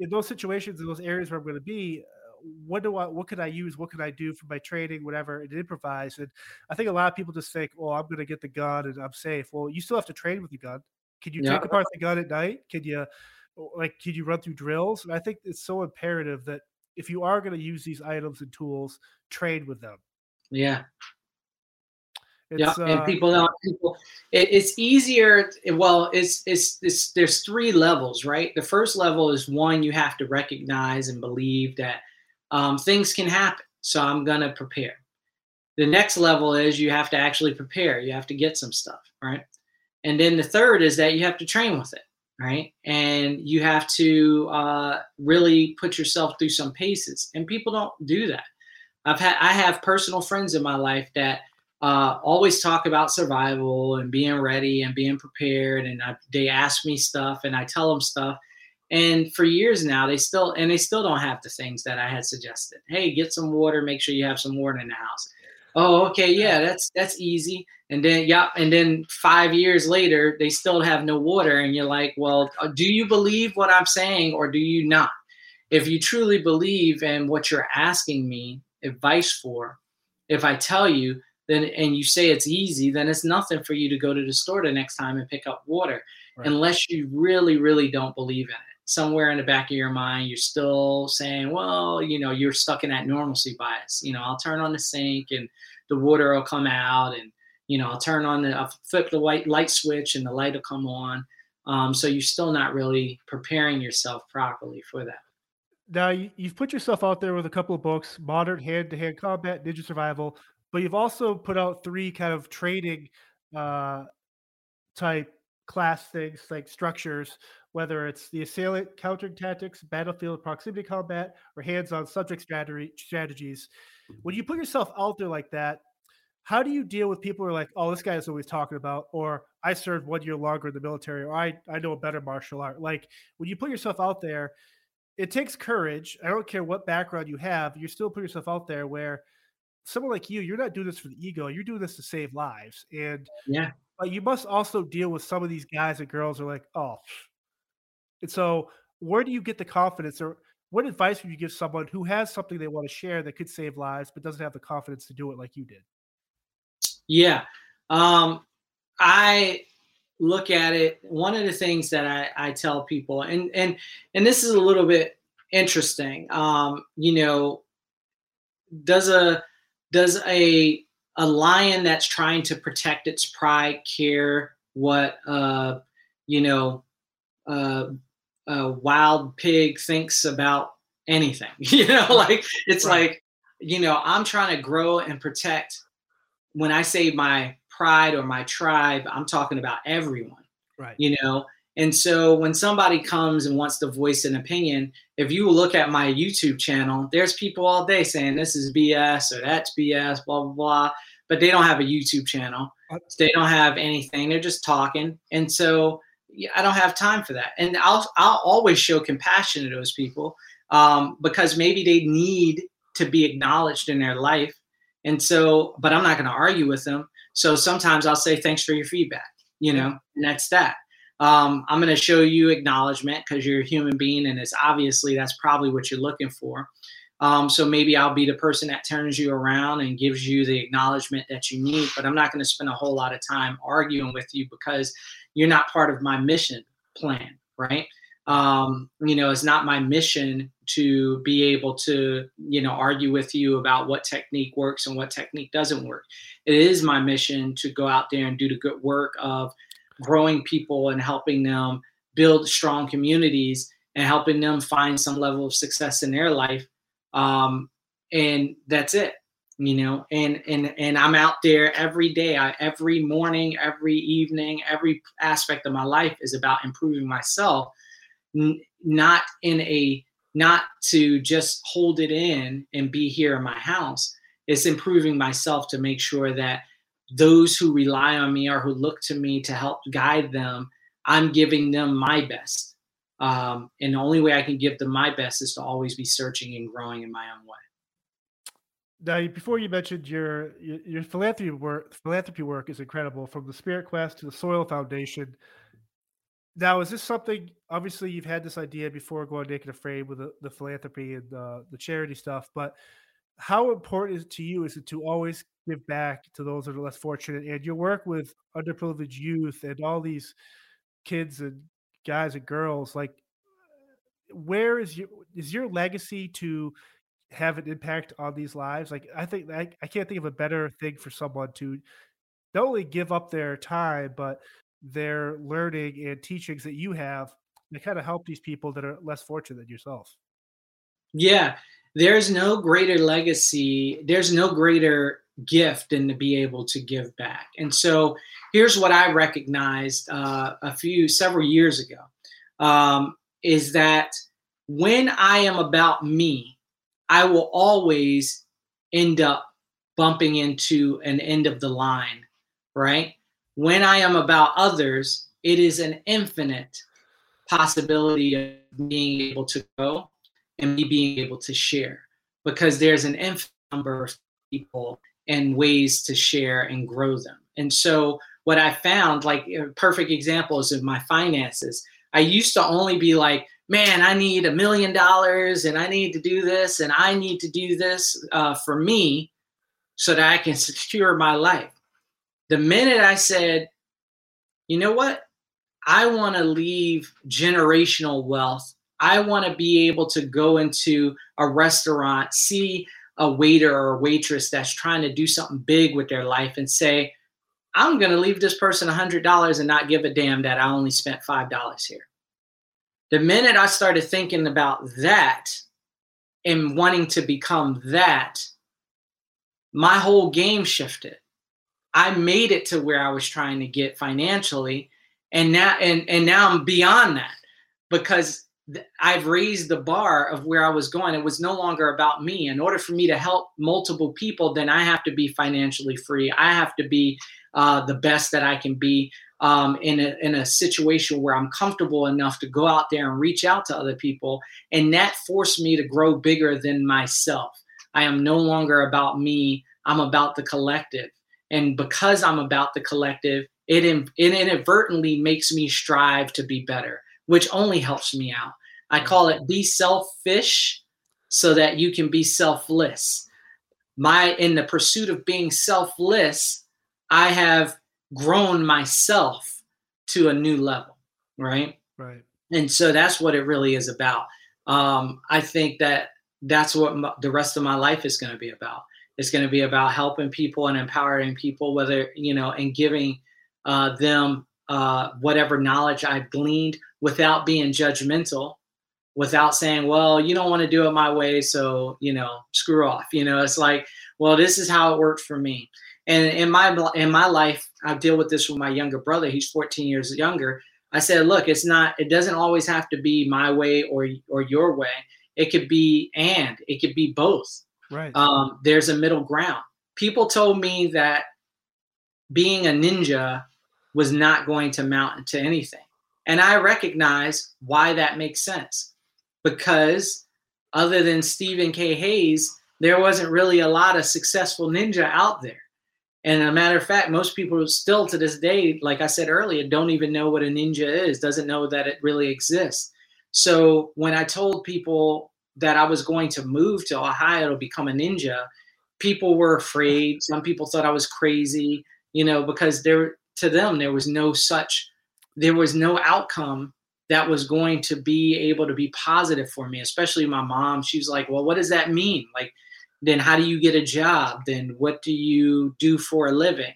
in those situations, in those areas where I'm going to be, what do I, what can I use? What can I do for my training, whatever, and improvise? And I think a lot of people just think, "Oh, I'm going to get the gun and I'm safe." Well, you still have to train with the gun. Can you take apart the gun at night? Can you, like, can you run through drills? And I think it's so imperative that if you are going to use these items and tools, train with them. Yeah, it's, yeah, and uh, people don't. People, it, it's easier. Well, it's, it's it's there's three levels, right? The first level is one you have to recognize and believe that um, things can happen. So I'm gonna prepare. The next level is you have to actually prepare. You have to get some stuff, right? And then the third is that you have to train with it, right? And you have to uh, really put yourself through some paces. And people don't do that. I've had I have personal friends in my life that uh, always talk about survival and being ready and being prepared. And I, they ask me stuff and I tell them stuff. And for years now, they still and they still don't have the things that I had suggested. Hey, get some water. Make sure you have some water in the house. Oh, okay, yeah, that's that's easy. And then yeah, and then five years later, they still have no water, and you're like, well, uh, do you believe what I'm saying or do you not? If you truly believe in what you're asking me advice for, if I tell you then and you say it's easy, then it's nothing for you to go to the store the next time and pick up water, right. unless you really, really don't believe in it. Somewhere in the back of your mind, you're still saying, well, you know, you're stuck in that normalcy bias. You know, I'll turn on the sink and the water will come out, and you know, I'll turn on the, I'll flip the white light switch and the light will come on. Um, so you're still not really preparing yourself properly for that. Now you've put yourself out there with a couple of books: Modern Hand-to-Hand Combat, Ninja Survival, but you've also put out three kind of training uh, type class things like structures, whether it's the assailant countering tactics, battlefield proximity combat, or hands-on subject strategy strategies. When you put yourself out there like that, how do you deal with people who are like, oh, this guy is always talking about, or I served one year longer in the military, or I, I know a better martial art. Like when you put yourself out there, it takes courage. I don't care what background you have, you still put yourself out there where someone like you, you're not doing this for the ego, you're doing this to save lives. And yeah, but you must also deal with some of these guys and girls are like, oh. And so where do you get the confidence or what advice would you give someone who has something they want to share that could save lives but doesn't have the confidence to do it like you did? Yeah. Um, I look at it. One of the things that I, I tell people, and and and this is a little bit interesting. Um, you know, does a does a a lion that's trying to protect its pride care what uh, you know uh, a wild pig thinks about anything? You know, like it's right. like you know I'm trying to grow and protect. When I say my pride or my tribe, I'm talking about everyone. Right. You know, and so when somebody comes and wants to voice an opinion, if you look at my YouTube channel, there's people all day saying this is BS or that's BS, blah, blah, blah. But they don't have a YouTube channel. Uh they don't have anything. They're just talking. And so I don't have time for that. And I'll, I'll always show compassion to those people um, because maybe they need to be acknowledged in their life. And so, but I'm not going to argue with them. So sometimes I'll say, thanks for your feedback, you know, and that's that. Um, I'm going to show you acknowledgement because you're a human being, and it's obviously that's probably what you're looking for. Um, so maybe I'll be the person that turns you around and gives you the acknowledgement that you need. But I'm not going to spend a whole lot of time arguing with you because you're not part of my mission plan, right? Um, you know, it's not my mission to be able to, you know, argue with you about what technique works and what technique doesn't work. It is my mission to go out there and do the good work of growing people and helping them build strong communities and helping them find some level of success in their life um, and that's it you know and and and i'm out there every day I, every morning every evening every aspect of my life is about improving myself n- not in a not to just hold it in and be here in my house it's improving myself to make sure that those who rely on me or who look to me to help guide them, I'm giving them my best. Um, and the only way I can give them my best is to always be searching and growing in my own way. Now, before you mentioned your your philanthropy work, philanthropy work is incredible, from the Spirit Quest to the Soil Foundation. Now, is this something? Obviously, you've had this idea before going naked afraid with the, the philanthropy and uh, the charity stuff, but how important is to you is it to always give back to those that are less fortunate and your work with underprivileged youth and all these kids and guys and girls like where is your is your legacy to have an impact on these lives? Like i think I, I can't think of a better thing for someone to not only give up their time but their learning and teachings that you have to kind of help these people that are less fortunate than yourself. Yeah there's no greater legacy there's no greater gift and to be able to give back. And so here's what i recognized uh, a few several years ago um, is that when i am about me i will always end up bumping into an end of the line right? When i am about others it is an infinite possibility of being able to go and me being able to share because there's an infinite number of people and ways to share and grow them. And so what I found, like perfect examples of my finances, I used to only be like, man, I need a million dollars and I need to do this and I need to do this uh, for me so that I can secure my life. The minute I said, you know what? I want to leave generational wealth I want to be able to go into a restaurant, see a waiter or waitress that's trying to do something big with their life and say, I'm going to leave this person $100 and not give a damn that I only spent $5 here. The minute I started thinking about that and wanting to become that, my whole game shifted. I made it to where I was trying to get financially and now and and now I'm beyond that because I've raised the bar of where I was going. It was no longer about me. In order for me to help multiple people, then I have to be financially free. I have to be uh, the best that I can be um, in, a, in a situation where I'm comfortable enough to go out there and reach out to other people. And that forced me to grow bigger than myself. I am no longer about me, I'm about the collective. And because I'm about the collective, it, in, it inadvertently makes me strive to be better, which only helps me out. I call it be selfish so that you can be selfless. My in the pursuit of being selfless, I have grown myself to a new level, right? Right. And so that's what it really is about. Um, I think that that's what the rest of my life is going to be about. It's going to be about helping people and empowering people, whether you know, and giving uh, them uh, whatever knowledge I've gleaned without being judgmental, without saying, "Well, you don't want to do it my way, so you know, screw off." You know, it's like, "Well, this is how it worked for me." And in my in my life, I deal with this with my younger brother. He's 14 years younger. I said, look, it's not. It doesn't always have to be my way or or your way. It could be and it could be both. Right. Um, there's a middle ground. People told me that being a ninja was not going to mount to anything, and I recognize why that makes sense because other than Stephen K. Hayes, there wasn't really a lot of successful ninja out there. And a matter of fact, most people still to this day, like I said earlier, don't even know what a ninja is, doesn't know that it really exists. So when I told people that I was going to move to Ohio to become a ninja, people were afraid. Some people thought I was crazy, you know, because there to them there was no such there was no outcome that was going to be able to be positive for me, especially my mom. She was like, Well, what does that mean? Like then how do you get a job? Then what do you do for a living?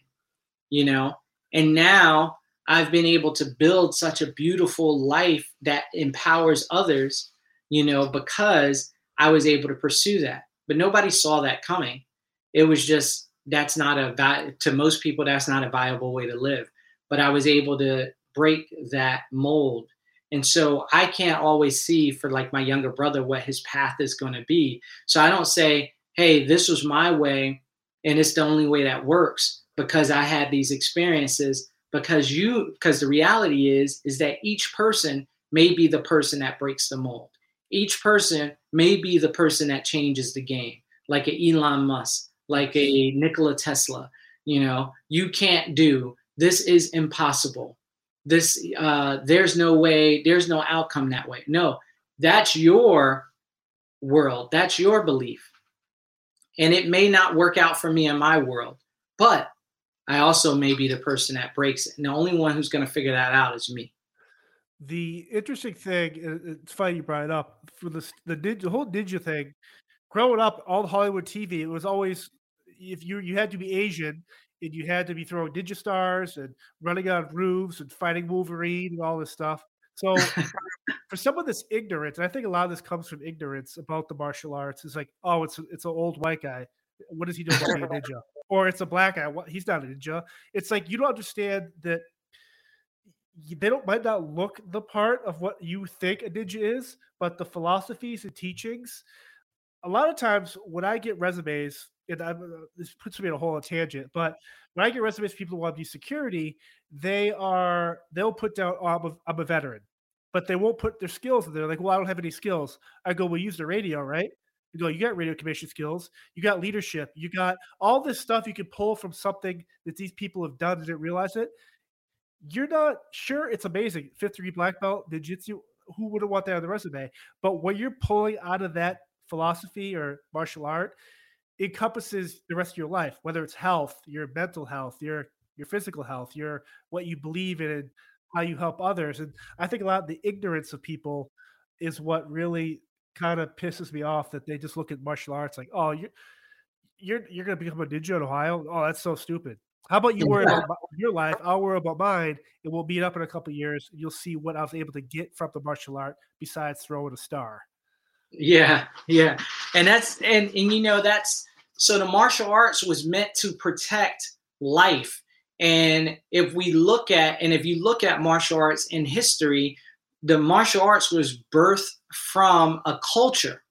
You know? And now i've been able to build such a beautiful life that empowers others you know because i was able to pursue that. But nobody saw that coming. It was just that's not a to most people that's not a viable way to live. But i was able to break that mold. And so i can't always see for like my younger brother what his path is going to be. So i don't say hey, this was my way and it's the only way that works because I had these experiences. Because you because the reality is is that each person may be the person that breaks the mold. Each person may be the person that changes the game, like an Elon Musk, like a Nikola Tesla. You know, you can't do this is impossible. This uh, there's no way, there's no outcome that way. No, that's your world. That's your belief and it may not work out for me in my world, but I also may be the person that breaks it. And the only one who's going to figure that out is me. The interesting thing, it's funny you brought it up for the the, the whole ninja thing. Growing up, all Hollywood TV, it was always if you you had to be Asian and you had to be throwing ninja stars and running on roofs and fighting Wolverine and all this stuff. So for someone that's ignorant, and I think a lot of this comes from ignorance about the martial arts, It's like, oh, it's it's an old white guy. What does he do about a ninja? Or it's a black guy. What, he's not a ninja. It's like you don't understand that they don't might not look the part of what you think a ninja is, but the philosophies and teachings. A lot of times when I get resumes, and uh, this puts me in a whole tangent, but when I get resumes, people want to be security, they are they'll put down, oh, I'm a, I'm a veteran but they won't put their skills in there. Like, well, I don't have any skills. I go, well, use the radio, right? You go, you got radio commission skills, you got leadership, you got all this stuff you can pull from something that these people have done and didn't realize it. You're not sure it's amazing. Fifth degree black belt, ninjutsu, who wouldn't want that on the resume? But what you're pulling out of that philosophy or martial art encompasses the rest of your life, whether it's health, your mental health, your your physical health, your what you believe in, and how you help others. And I think a lot of the ignorance of people is what really kind of pisses me off that they just look at martial arts like, oh, you're you're you're gonna become a ninja in Ohio. Oh, that's so stupid. How about you worry about your life? I'll worry about mine, and we'll meet up in a couple years. You'll see what I was able to get from the martial art besides throwing a star. Yeah, yeah, and that's and and you know that's so the martial arts was meant to protect life and if we look at, and if you look at martial arts in history, the martial arts was birthed from a culture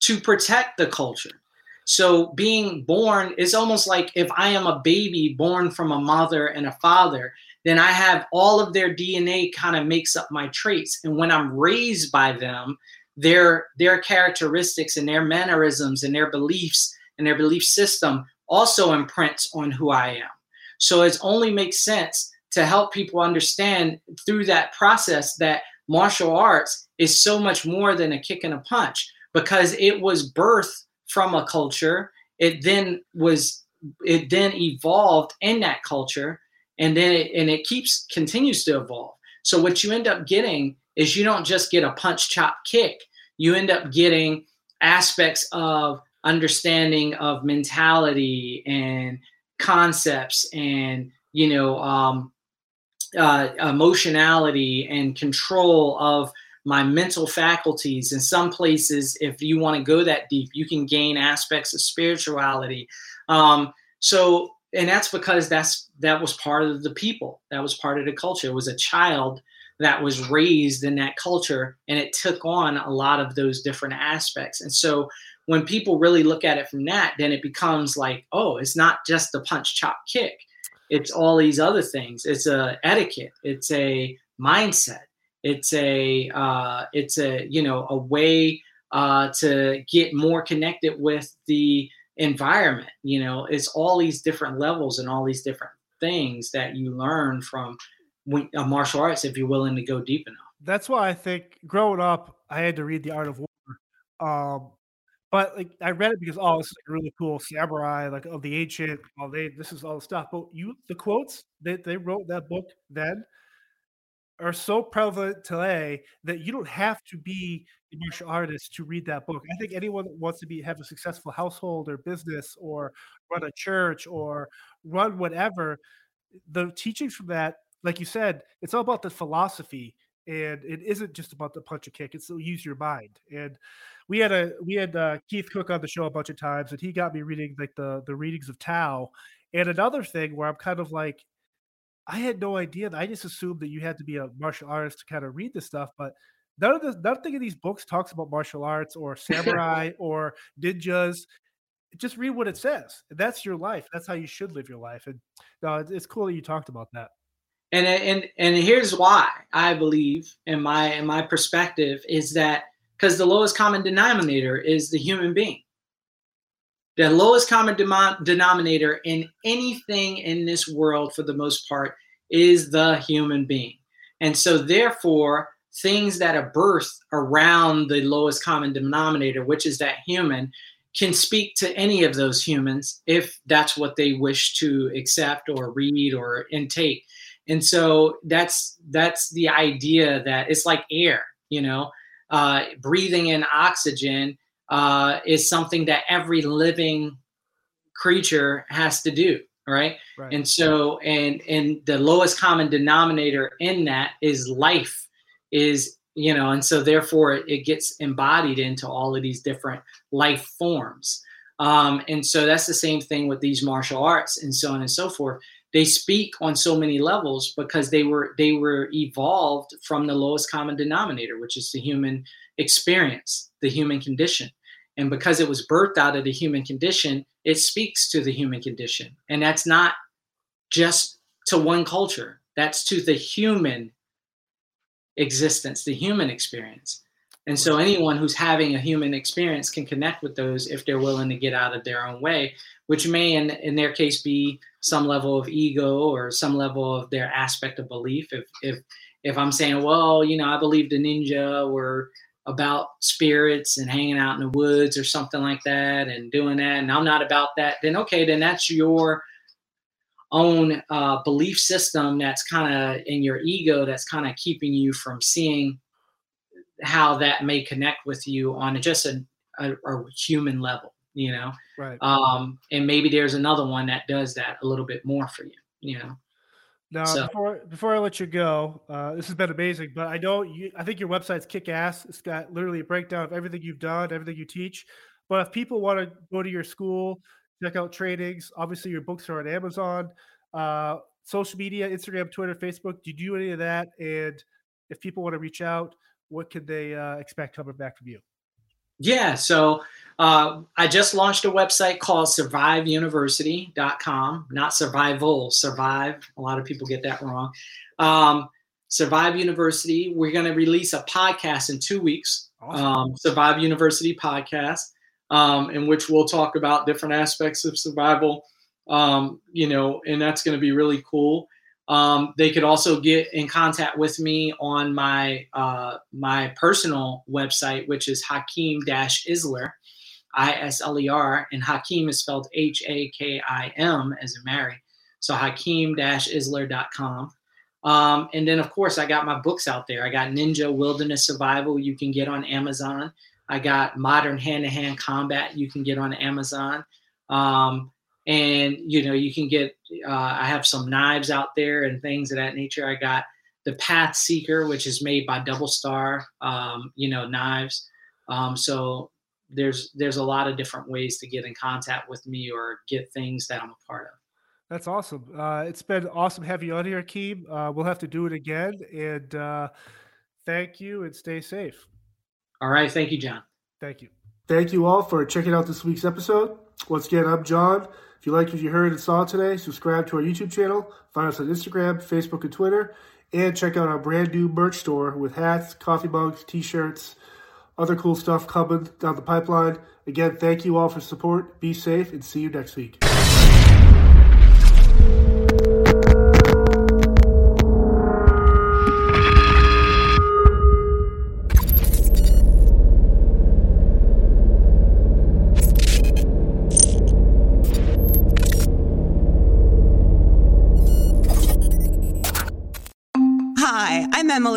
to protect the culture. So being born is almost like if I am a baby born from a mother and a father, then I have all of their DNA kind of makes up my traits. And when I'm raised by them, their their characteristics and their mannerisms and their beliefs and their belief system also imprints on who I am. So it only makes sense to help people understand through that process that martial arts is so much more than a kick and a punch because it was birthed from a culture. It then was it then evolved in that culture and then it, and it keeps continues to evolve. So what you end up getting is you don't just get a punch chop kick. You end up getting aspects of understanding of mentality and concepts and you know um, uh, emotionality and control of my mental faculties. In some places, if you want to go that deep, you can gain aspects of spirituality. Um, so, and that's because that's that was part of the people. That was part of the culture. It was a child that was raised in that culture, and it took on a lot of those different aspects. And so, when people really look at it from that, then it becomes like, oh, it's not just the punch, chop, kick. It's all these other things. It's a etiquette. It's a mindset. It's a uh, it's a you know a way uh, to get more connected with the environment. You know it's all these different levels and all these different things that you learn from martial arts if you're willing to go deep enough. That's why i think growing up i had to read the art of war. Um, but like I read it because oh, this is like really cool samurai, like of the ancient. Oh, they this is all the stuff. But you, the quotes that they wrote that book then are so prevalent today that you don't have to be a martial artist to read that book. I think anyone that wants to be have a successful household or business or run a church or run whatever, the teachings from that, like you said, it's all about the philosophy and it isn't just about the punch a kick. It's use your mind and we had a we had uh, Keith Cook on the show a bunch of times, and he got me reading like the the readings of Tao. And another thing where I'm kind of like, I had no idea. I just assumed that you had to be a martial artist to kind of read this stuff, but none of the nothing in these books talks about martial arts or samurai or ninjas. Just read what it says. That's your life. That's how you should live your life. And no, it's cool that you talked about that. And and and here's why I believe, in my in my perspective, is that because the lowest common denominator is the human being. The lowest common denominator in anything in this world, for the most part, is the human being. And so, therefore, things that are birthed around the lowest common denominator, which is that human, can speak to any of those humans if that's what they wish to accept or read or intake. And so that's that's the idea that it's like air, you know uh, breathing in oxygen uh, is something that every living creature has to do right? right. And so and and the lowest common denominator in that is life is you know and so therefore it gets embodied into all of these different life forms. Um, and so that's the same thing with these martial arts and so on and so forth they speak on so many levels because they were they were evolved from the lowest common denominator which is the human experience the human condition. And because it was birthed out of the human condition it speaks to the human condition. And that's not just to one culture. That's to the human existence the human experience. And so anyone who's having a human experience can connect with those if they're willing to get out of their own way, which may in, in their case be some level of ego or some level of their aspect of belief. If if if I'm saying, well, you know, I believe the ninja were about spirits and hanging out in the woods or something like that and doing that, and I'm not about that, then okay, then that's your own uh, belief system that's kind of in your ego that's kind of keeping you from seeing how that may connect with you on just a, a, a human level, you know? Right. Um, and maybe there's another one that does that a little bit more for you, you know? Now, so. before before I let you go, uh, this has been amazing. But I know you. I think your website's kick ass. It's got literally a breakdown of everything you've done, everything you teach. But if people want to go to your school, check out trainings. Obviously, your books are on Amazon, uh, social media, Instagram, Twitter, Facebook. Do you do any of that? And if people want to reach out, what could they uh, expect coming back from you? Yeah, so uh, I just launched a website called surviveuniversity.com, not survival, survive. A lot of people get that wrong. Um, Survive University. We're going to release a podcast in two weeks, awesome. um, Survive University podcast, um, in which we'll talk about different aspects of survival. Um, you know, and that's going to be really cool. Um, they could also get in contact with me on my uh, my personal website, which is Hakim Isler, I S L E R, and Hakim is spelled H A K I M as in Mary. So Hakim Isler.com. Um, and then, of course, I got my books out there. I got Ninja Wilderness Survival, you can get on Amazon. I got Modern Hand to Hand Combat, you can get on Amazon. Um, and you know you can get uh, i have some knives out there and things of that nature. I got the path seeker which is made by double star um, you know knives. Um, so there's there's a lot of different ways to get in contact with me or get things that i'm a part of. That's awesome. Uh, it's been awesome having you on here Keem. Uh, we'll have to do it again. And uh, thank you and stay safe. All right. Thank you john. Thank you. Thank you all for checking out this week's episode. Once again i'm john if you liked what you heard and saw today, subscribe to our YouTube channel, find us on Instagram, Facebook, and Twitter, and check out our brand new merch store with hats, coffee mugs, t shirts, other cool stuff coming down the pipeline. Again, thank you all for support. Be safe and see you next week.